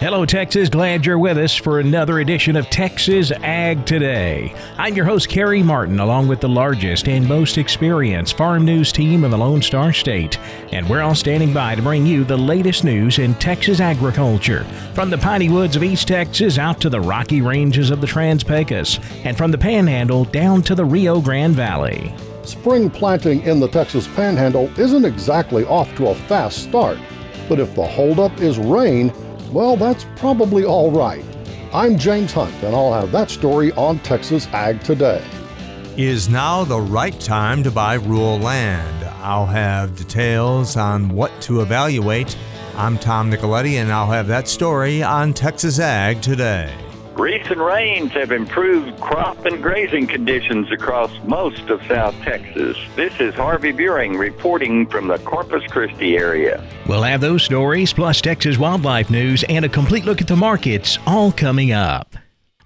Hello, Texas. Glad you're with us for another edition of Texas Ag Today. I'm your host, Carey Martin, along with the largest and most experienced farm news team in the Lone Star State. And we're all standing by to bring you the latest news in Texas agriculture. From the piney woods of East Texas out to the rocky ranges of the Trans Pecos, and from the Panhandle down to the Rio Grande Valley. Spring planting in the Texas Panhandle isn't exactly off to a fast start, but if the holdup is rain, well, that's probably all right. I'm James Hunt, and I'll have that story on Texas Ag Today. Is now the right time to buy rural land? I'll have details on what to evaluate. I'm Tom Nicoletti, and I'll have that story on Texas Ag Today. Recent rains have improved crop and grazing conditions across most of South Texas. This is Harvey Buehring reporting from the Corpus Christi area. We'll have those stories, plus Texas wildlife news, and a complete look at the markets, all coming up.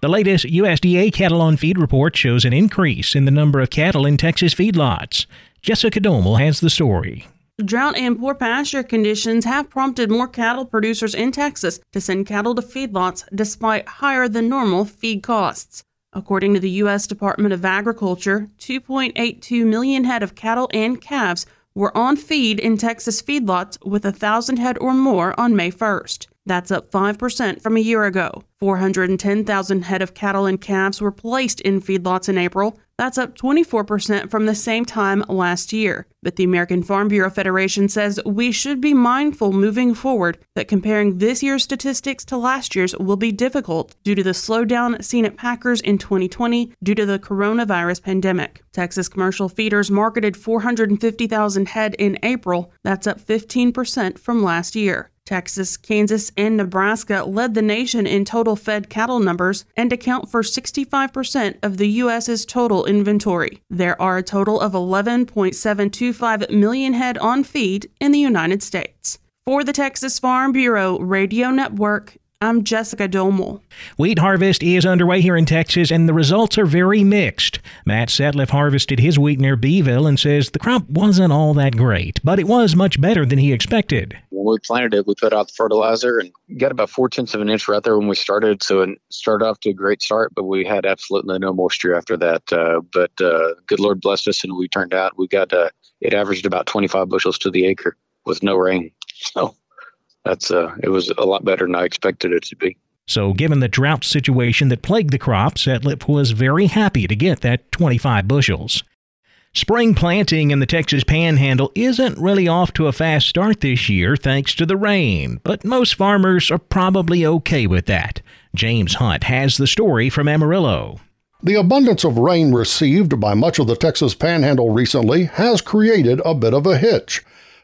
The latest USDA cattle on feed report shows an increase in the number of cattle in Texas feedlots. Jessica Domel has the story. Drought and poor pasture conditions have prompted more cattle producers in Texas to send cattle to feedlots despite higher than normal feed costs. According to the U.S. Department of Agriculture, 2.82 million head of cattle and calves were on feed in Texas feedlots with 1,000 head or more on May 1st. That's up 5% from a year ago. 410,000 head of cattle and calves were placed in feedlots in April. That's up 24% from the same time last year. But the American Farm Bureau Federation says we should be mindful moving forward that comparing this year's statistics to last year's will be difficult due to the slowdown seen at Packers in 2020 due to the coronavirus pandemic. Texas commercial feeders marketed 450,000 head in April. That's up 15% from last year. Texas, Kansas, and Nebraska led the nation in total fed cattle numbers and account for 65% of the U.S.'s total inventory. There are a total of 11.725 million head on feed in the United States. For the Texas Farm Bureau Radio Network, I'm Jessica Domel. Wheat harvest is underway here in Texas, and the results are very mixed. Matt Setliff harvested his wheat near Beeville and says the crop wasn't all that great, but it was much better than he expected. When we planted it, we put out the fertilizer and got about four tenths of an inch right there when we started. So it started off to a great start, but we had absolutely no moisture after that. Uh, but uh, good Lord blessed us, and we turned out we got uh, it averaged about 25 bushels to the acre with no rain. So that's uh, it was a lot better than I expected it to be. So, given the drought situation that plagued the crops, Setliff was very happy to get that 25 bushels. Spring planting in the Texas Panhandle isn't really off to a fast start this year thanks to the rain, but most farmers are probably okay with that. James Hunt has the story from Amarillo. The abundance of rain received by much of the Texas Panhandle recently has created a bit of a hitch.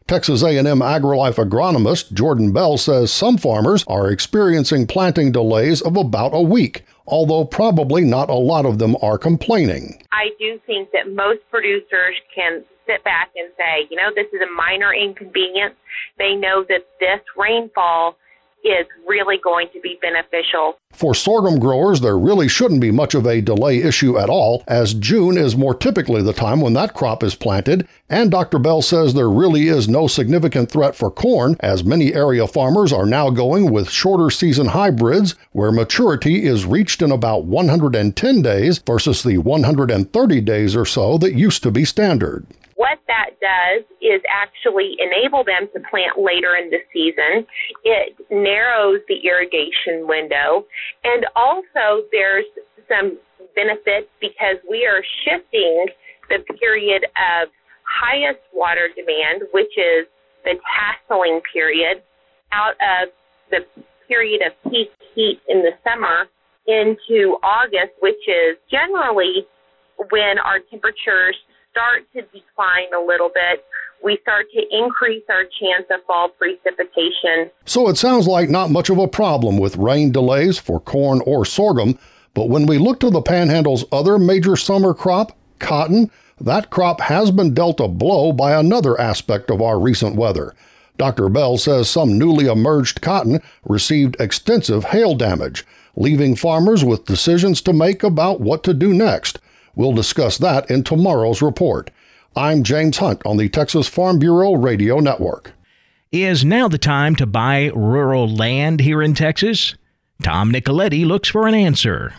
Texas A&M AgriLife agronomist Jordan Bell says some farmers are experiencing planting delays of about a week, although probably not a lot of them are complaining. I do think that most producers can sit back and say, you know, this is a minor inconvenience. They know that this rainfall is really going to be beneficial. For sorghum growers, there really shouldn't be much of a delay issue at all, as June is more typically the time when that crop is planted. And Dr. Bell says there really is no significant threat for corn, as many area farmers are now going with shorter season hybrids, where maturity is reached in about 110 days versus the 130 days or so that used to be standard. What that does is actually enable them to plant later in the season. It narrows the irrigation window. And also, there's some benefit because we are shifting the period of highest water demand, which is the tasseling period, out of the period of peak heat in the summer into August, which is generally when our temperatures start to decline a little bit, we start to increase our chance of fall precipitation. So it sounds like not much of a problem with rain delays for corn or sorghum, but when we look to the Panhandle's other major summer crop, cotton, that crop has been dealt a blow by another aspect of our recent weather. Dr. Bell says some newly emerged cotton received extensive hail damage, leaving farmers with decisions to make about what to do next. We'll discuss that in tomorrow's report. I'm James Hunt on the Texas Farm Bureau Radio Network. Is now the time to buy rural land here in Texas? Tom Nicoletti looks for an answer.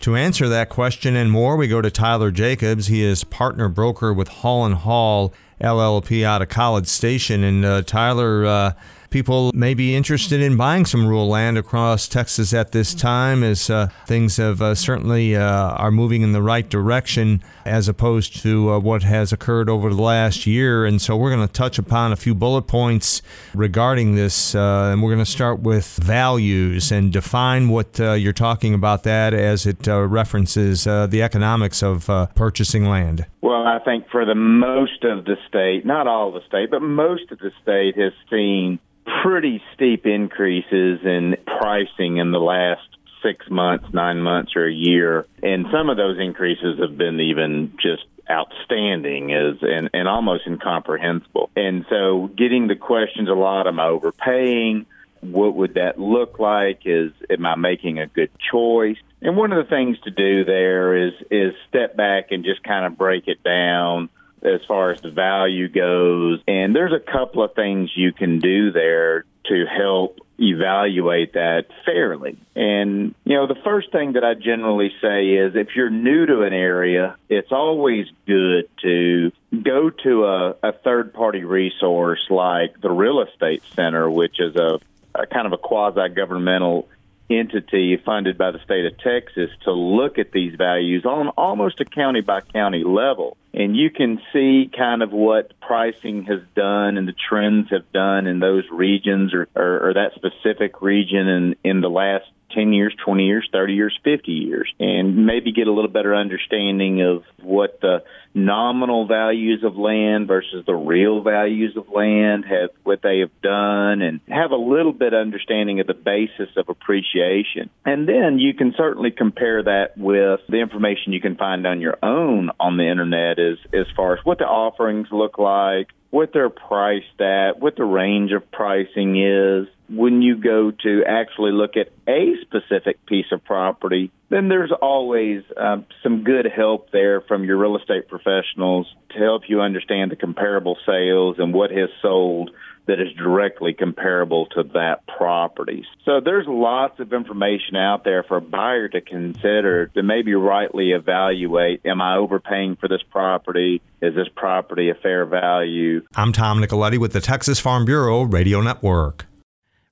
To answer that question and more, we go to Tyler Jacobs. He is partner broker with Hall and Hall LLP out of College Station. And uh, Tyler, uh, people may be interested in buying some rural land across Texas at this time, as uh, things have uh, certainly uh, are moving in the right direction as opposed to uh, what has occurred over the last year. And so we're going to touch upon a few bullet points regarding this, uh, and we're going to start with values and define what uh, you're talking about that as it references the economics of purchasing land. Well, I think for the most of the state, not all of the state, but most of the state has seen pretty steep increases in pricing in the last six months, nine months, or a year. And some of those increases have been even just outstanding is and, and almost incomprehensible. And so getting the questions a lot, am I overpaying? What would that look like? Is am I making a good choice? And one of the things to do there is is step back and just kind of break it down as far as the value goes. And there's a couple of things you can do there to help evaluate that fairly. And, you know, the first thing that I generally say is if you're new to an area, it's always good to go to a, a third party resource like the Real Estate Center, which is a, a kind of a quasi governmental entity funded by the state of Texas to look at these values on almost a county by county level. And you can see kind of what pricing has done and the trends have done in those regions or, or, or that specific region in, in the last 10 years, 20 years, 30 years, 50 years, and maybe get a little better understanding of what the nominal values of land versus the real values of land have, what they have done, and have a little bit understanding of the basis of appreciation. And then you can certainly compare that with the information you can find on your own on the internet as, as far as what the offerings look like, what they're priced at, what the range of pricing is. When you go to actually look at a specific piece of property, then there's always um, some good help there from your real estate professionals to help you understand the comparable sales and what has sold that is directly comparable to that property. So there's lots of information out there for a buyer to consider to maybe rightly evaluate am I overpaying for this property? Is this property a fair value? I'm Tom Nicoletti with the Texas Farm Bureau Radio Network.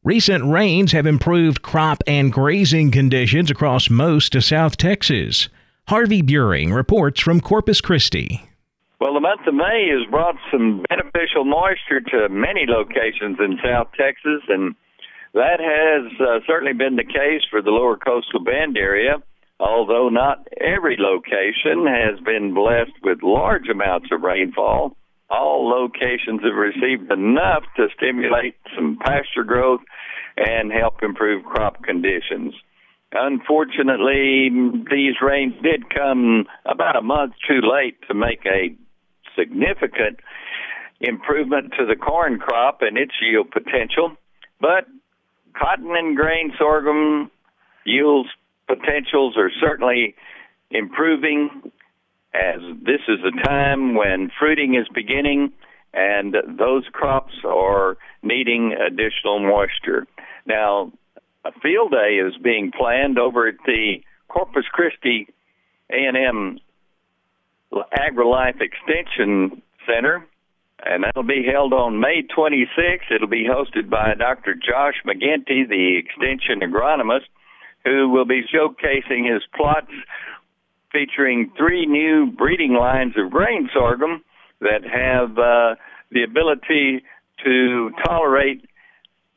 Recent rains have improved crop and grazing conditions across most of South Texas. Harvey Buehring reports from Corpus Christi. Well, the month of May has brought some beneficial moisture to many locations in South Texas, and that has uh, certainly been the case for the lower coastal bend area, although not every location has been blessed with large amounts of rainfall. All locations have received enough to stimulate some pasture growth and help improve crop conditions. Unfortunately, these rains did come about a month too late to make a significant improvement to the corn crop and its yield potential, but cotton and grain sorghum yields potentials are certainly improving as this is a time when fruiting is beginning and those crops are needing additional moisture. Now, a field day is being planned over at the Corpus Christi A&M AgriLife Extension Center, and that'll be held on May 26th. It'll be hosted by Dr. Josh McGinty, the extension agronomist, who will be showcasing his plots featuring three new breeding lines of grain sorghum that have uh, the ability to tolerate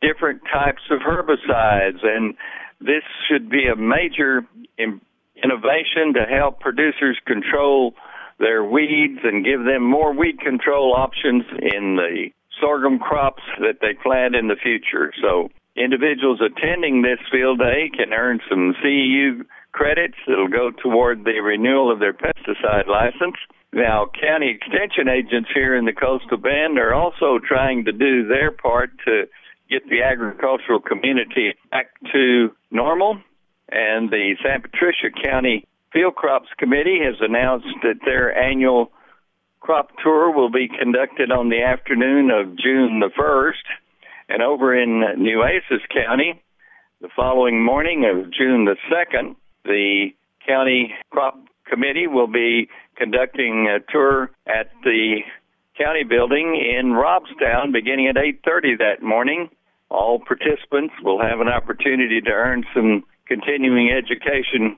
different types of herbicides and This should be a major innovation to help producers control their weeds and give them more weed control options in the sorghum crops that they plant in the future. So individuals attending this field day can earn some CEU credits that'll go toward the renewal of their pesticide license. Now, county extension agents here in the coastal bend are also trying to do their part to get the agricultural community back to normal. And the San Patricio County Field Crops Committee has announced that their annual crop tour will be conducted on the afternoon of June the 1st. And over in Nueces County, the following morning of June the 2nd, the county crop committee will be conducting a tour at the county building in Robstown beginning at 8:30 that morning. All participants will have an opportunity to earn some continuing education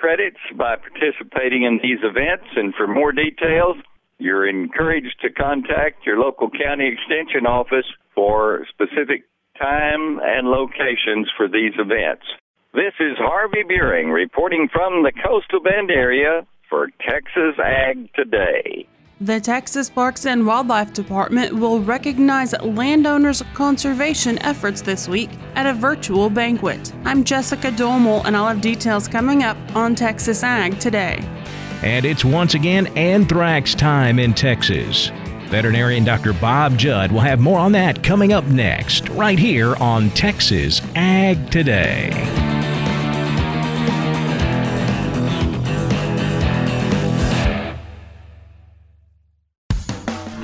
credits by participating in these events and for more details, you're encouraged to contact your local county extension office for specific time and locations for these events. This is Harvey Buehring reporting from the Coastal Bend area for Texas Ag Today. The Texas Parks and Wildlife Department will recognize landowners' conservation efforts this week at a virtual banquet. I'm Jessica Domel, and I'll have details coming up on Texas Ag Today. And it's once again anthrax time in Texas. Veterinarian Dr. Bob Judd will have more on that coming up next, right here on Texas Ag Today.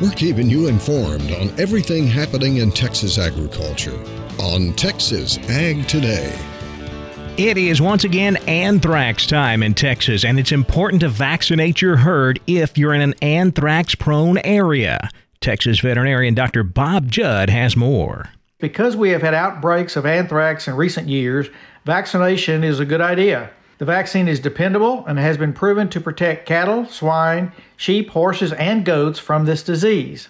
We're keeping you informed on everything happening in Texas agriculture on Texas Ag Today. It is once again anthrax time in Texas, and it's important to vaccinate your herd if you're in an anthrax prone area. Texas veterinarian Dr. Bob Judd has more. Because we have had outbreaks of anthrax in recent years, vaccination is a good idea. The vaccine is dependable and has been proven to protect cattle, swine, sheep, horses, and goats from this disease.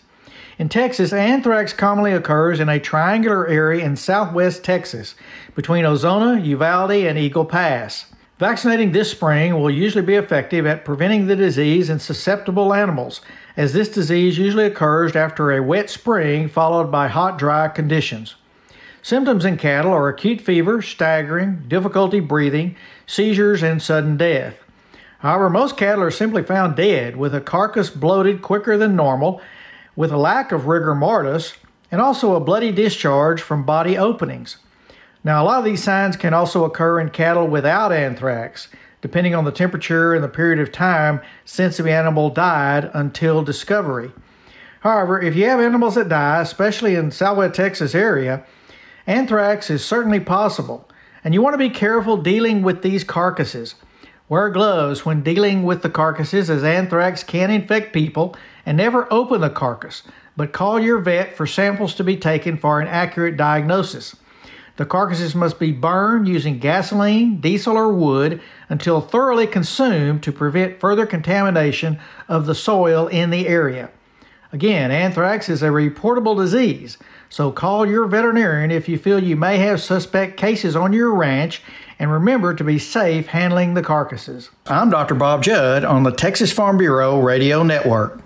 In Texas, anthrax commonly occurs in a triangular area in southwest Texas between Ozona, Uvalde, and Eagle Pass. Vaccinating this spring will usually be effective at preventing the disease in susceptible animals, as this disease usually occurs after a wet spring followed by hot, dry conditions. Symptoms in cattle are acute fever, staggering, difficulty breathing, seizures, and sudden death. However, most cattle are simply found dead, with a carcass bloated quicker than normal, with a lack of rigor mortis, and also a bloody discharge from body openings. Now, a lot of these signs can also occur in cattle without anthrax, depending on the temperature and the period of time since the animal died until discovery. However, if you have animals that die, especially in Southwest Texas area, Anthrax is certainly possible, and you want to be careful dealing with these carcasses. Wear gloves when dealing with the carcasses, as anthrax can infect people, and never open the carcass, but call your vet for samples to be taken for an accurate diagnosis. The carcasses must be burned using gasoline, diesel, or wood until thoroughly consumed to prevent further contamination of the soil in the area. Again, anthrax is a reportable disease, so call your veterinarian if you feel you may have suspect cases on your ranch and remember to be safe handling the carcasses. I'm Dr. Bob Judd on the Texas Farm Bureau Radio Network.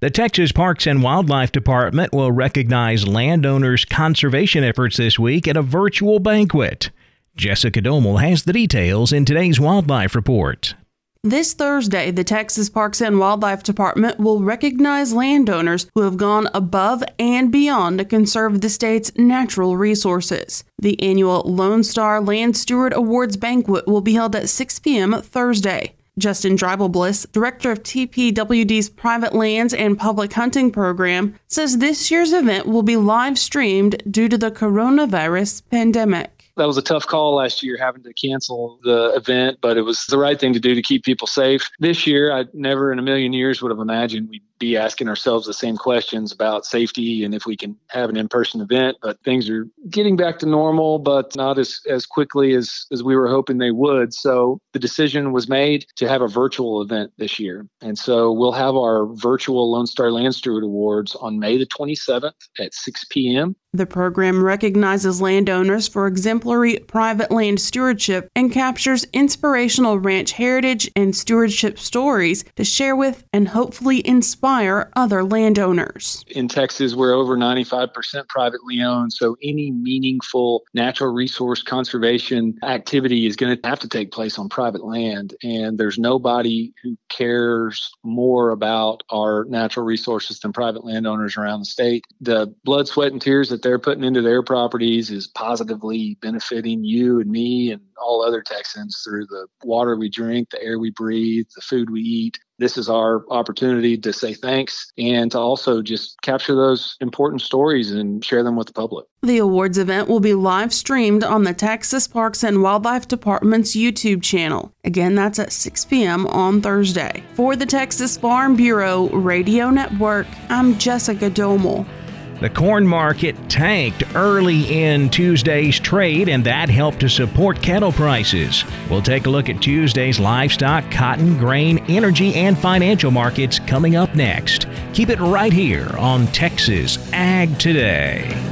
The Texas Parks and Wildlife Department will recognize landowners' conservation efforts this week at a virtual banquet. Jessica Domel has the details in today's Wildlife Report. This Thursday, the Texas Parks and Wildlife Department will recognize landowners who have gone above and beyond to conserve the state's natural resources. The annual Lone Star Land Steward Awards banquet will be held at 6 p.m. Thursday. Justin Dreibelbis, director of TPWD's Private Lands and Public Hunting Program, says this year's event will be live streamed due to the coronavirus pandemic that was a tough call last year having to cancel the event, but it was the right thing to do to keep people safe. This year, I never in a million years would have imagined we'd be asking ourselves the same questions about safety and if we can have an in-person event. But things are getting back to normal, but not as, as quickly as, as we were hoping they would. So the decision was made to have a virtual event this year. And so we'll have our virtual Lone Star Land Steward Awards on May the 27th at 6 p.m. The program recognizes landowners for exemplary private land stewardship and captures inspirational ranch heritage and stewardship stories to share with and hopefully inspire other landowners. In Texas, we're over 95% privately owned, so any meaningful natural resource conservation activity is going to have to take place on private land. And there's nobody who cares more about our natural resources than private landowners around the state. The blood, sweat, and tears that they're putting into their properties is positively benefiting you and me and all other Texans through the water we drink, the air we breathe, the food we eat. This is our opportunity to say thanks and to also just capture those important stories and share them with the public. The awards event will be live streamed on the Texas Parks and Wildlife Department's YouTube channel. Again, that's at 6 p.m. on Thursday. For the Texas Farm Bureau Radio Network, I'm Jessica Domel. The corn market tanked early in Tuesday's trade, and that helped to support cattle prices. We'll take a look at Tuesday's livestock, cotton, grain, energy, and financial markets coming up next. Keep it right here on Texas Ag Today.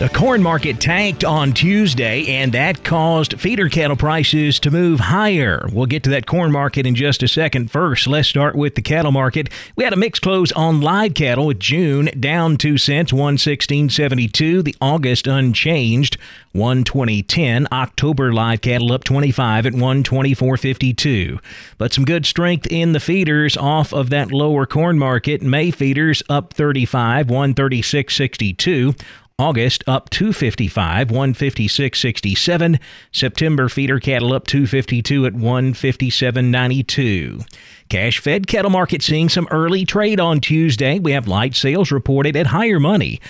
The corn market tanked on Tuesday, and that caused feeder cattle prices to move higher. We'll get to that corn market in just a second. First, let's start with the cattle market. We had a mixed close on live cattle with June down 2 cents, 116.72. The August unchanged, 120.10. October live cattle up 25 at 124.52. But some good strength in the feeders off of that lower corn market. May feeders up 35, 136.62. August up 255, 156.67. September feeder cattle up 252 at 157.92. Cash fed cattle market seeing some early trade on Tuesday. We have light sales reported at higher money.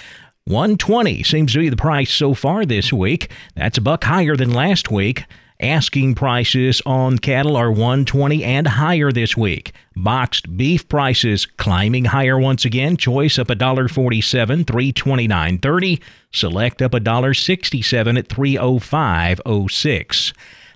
120 seems to be the price so far this week. That's a buck higher than last week. Asking prices on cattle are 120 and higher this week. Boxed beef prices climbing higher once again. Choice up $1.47, 329.30. Select up $1.67 at 305.06.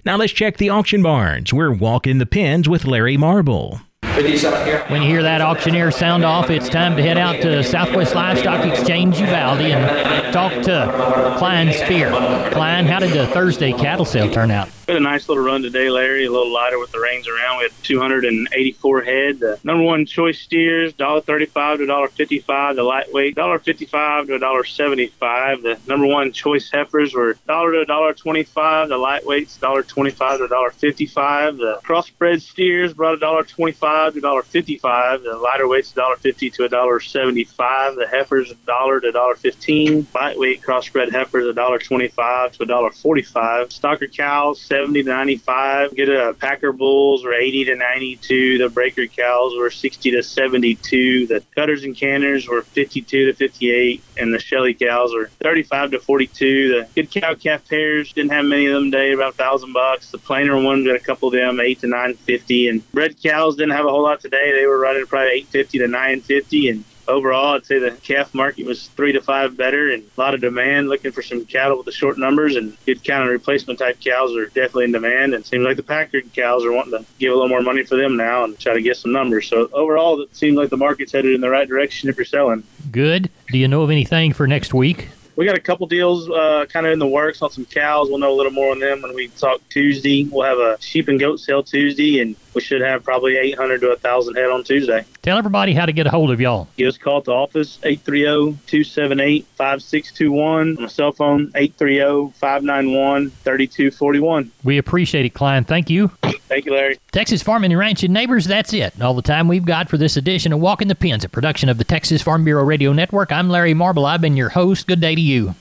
Now let's check the auction barns. We're walking the pens with Larry Marble. When you hear that auctioneer sound off, it's time to head out to Southwest Livestock Exchange Uvalde and talk to Klein Spear. Klein, how did the Thursday cattle sale turn out? We had a nice little run today, Larry. A little lighter with the rains around. We had 284 head. The number one choice steers, $1.35 to $1.55. The lightweight, $1.55 to $1.75. The number one choice heifers were $1 to $1.25. The lightweights, $1.25 to $1.55. The crossbred steers brought $1.25 to $1.55. The lighter weights, $1.50 to $1.75. The heifers, $1 to $1.15. Lightweight crossbred heifers, $1.25 to $1.45. Stocker cows, 70 to 95. Get a Packer Bulls were 80 to 92. The Breaker Cows were 60 to 72. The Cutters and Canners were 52 to 58. And the Shelly Cows were 35 to 42. The Good Cow Calf Pairs didn't have many of them today, about a thousand bucks. The plainer ones got a couple of them, 8 to 950. And Bred Cows didn't have a whole lot today. They were running probably 850 to 950. And overall, I'd say the calf market was three to five better and a lot of demand looking for some cattle with the short numbers and good kind of replacement type cows are definitely in demand. And it seems like the packer cows are wanting to give a little more money for them now and try to get some numbers. So overall, it seems like the market's headed in the right direction if you're selling. Good. Do you know of anything for next week? We got a couple deals uh, kind of in the works on some cows. We'll know a little more on them when we talk Tuesday. We'll have a sheep and goat sale Tuesday, and we should have probably 800 to 1,000 head on Tuesday. Tell everybody how to get a hold of y'all. Give us a call at the office, 830-278-5621. On my cell phone, 830-591-3241. We appreciate it, Klein. Thank you. Thank you, Larry. Texas Farming and Ranching Neighbors, that's it. All the time we've got for this edition of Walking the Pens, a production of the Texas Farm Bureau Radio Network. I'm Larry Marble. I've been your host. Good day to you.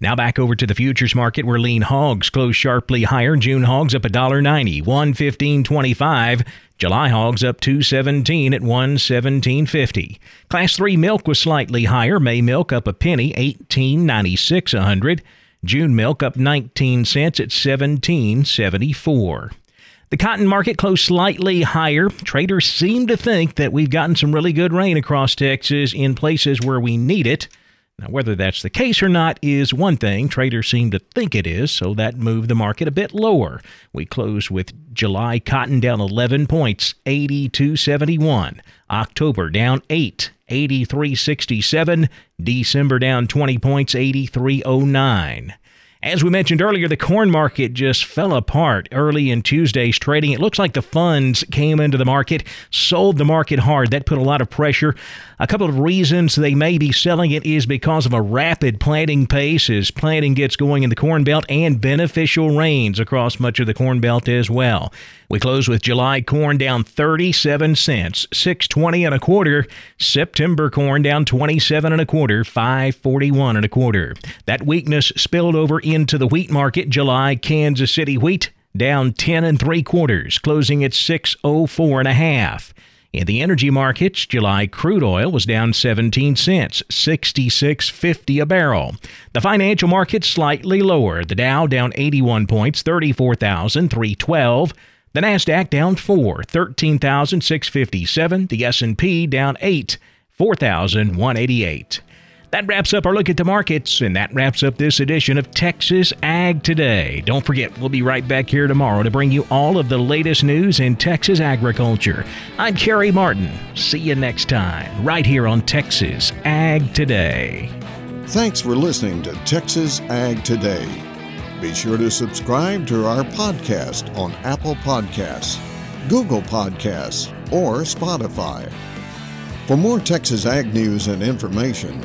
Now back over to the futures market where lean hogs closed sharply higher. June hogs up $1.90, 115.25. July hogs up 217 at 117.50. Class 3 milk was slightly higher. May milk up a penny, 18.96 a hundred. June milk up 19 cents at 17.74. The cotton market closed slightly higher. Traders seem to think that we've gotten some really good rain across Texas in places where we need it. Now, whether that's the case or not is one thing. Traders seem to think it is, so that moved the market a bit lower. We closed with July cotton down 11 points, 82.71. October down 8, 83.67. December down 20 points, 83.09. As we mentioned earlier, the corn market just fell apart early in Tuesday's trading. It looks like the funds came into the market, sold the market hard. That put a lot of pressure. A couple of reasons they may be selling it is because of a rapid planting pace as planting gets going in the Corn Belt and beneficial rains across much of the Corn Belt as well. We close with July corn down 37 cents, 620 and a quarter. September corn down 27 and a quarter, 541 and a quarter. That weakness spilled over into the wheat market. July Kansas City wheat down 10 and 3 quarters, closing at 604 and a half. In the energy markets, July crude oil was down 17 cents, 66.50 a barrel. The financial markets slightly lower. The Dow down 81 points, 34,312. The Nasdaq down 4, 13,657. The S&P down 8, 4,188. That wraps up our look at the markets, and that wraps up this edition of Texas Ag Today. Don't forget, we'll be right back here tomorrow to bring you all of the latest news in Texas agriculture. I'm Carey Martin. See you next time, right here on Texas Ag Today. Thanks for listening to Texas Ag Today. Be sure to subscribe to our podcast on Apple Podcasts, Google Podcasts, or Spotify. For more Texas Ag news and information,